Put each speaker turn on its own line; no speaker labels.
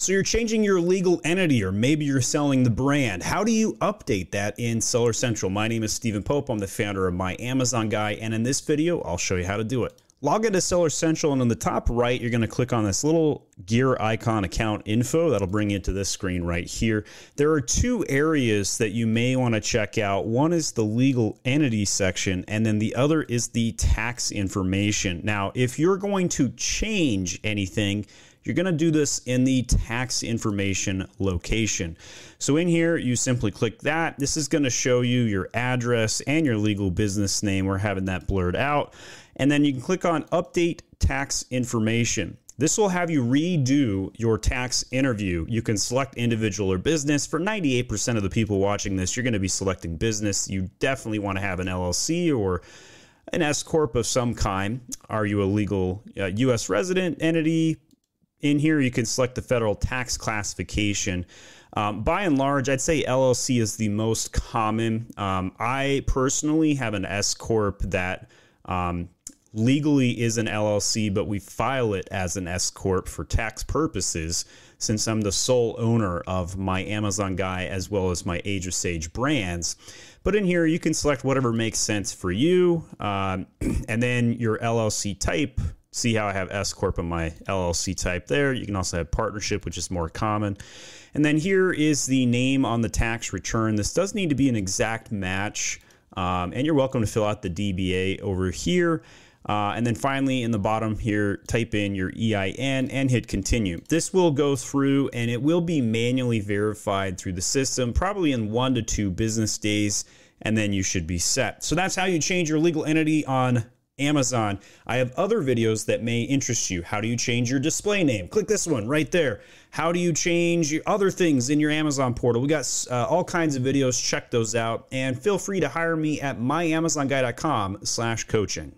So you're changing your legal entity, or maybe you're selling the brand. How do you update that in Seller Central? My name is Stephen Pope. I'm the founder of My Amazon Guy, and in this video, I'll show you how to do it. Log into Seller Central, and on the top right, you're going to click on this little gear icon account info. That'll bring you to this screen right here. There are two areas that you may want to check out. One is the legal entity section, and then the other is the tax information. Now, if you're going to change anything, you're going to do this in the tax information location. So in here, you simply click that. This is going to show you your address and your legal business name. We're having that blurred out. And then you can click on update tax information. This will have you redo your tax interview. You can select individual or business. For 98% of the people watching this, you're going to be selecting business. You definitely want to have an LLC or an S Corp of some kind. Are you a legal uh, U.S. resident entity? In here, you can select the federal tax classification. Um, by and large, I'd say LLC is the most common. Um, I personally have an S Corp that um, legally is an LLC, but we file it as an S Corp for tax purposes since I'm the sole owner of my Amazon Guy as well as my Age of Sage brands. But in here, you can select whatever makes sense for you. Um, and then your LLC type, see how I have S Corp on my LLC type there. You can also have partnership, which is more common. And then here is the name on the tax return. This does need to be an exact match. Um, and you're welcome to fill out the DBA over here. Uh, and then finally, in the bottom here, type in your EIN and hit continue. This will go through and it will be manually verified through the system, probably in one to two business days, and then you should be set. So that's how you change your legal entity on Amazon. I have other videos that may interest you. How do you change your display name? Click this one right there. How do you change other things in your Amazon portal? We got uh, all kinds of videos. Check those out and feel free to hire me at myamazonguy.com slash coaching.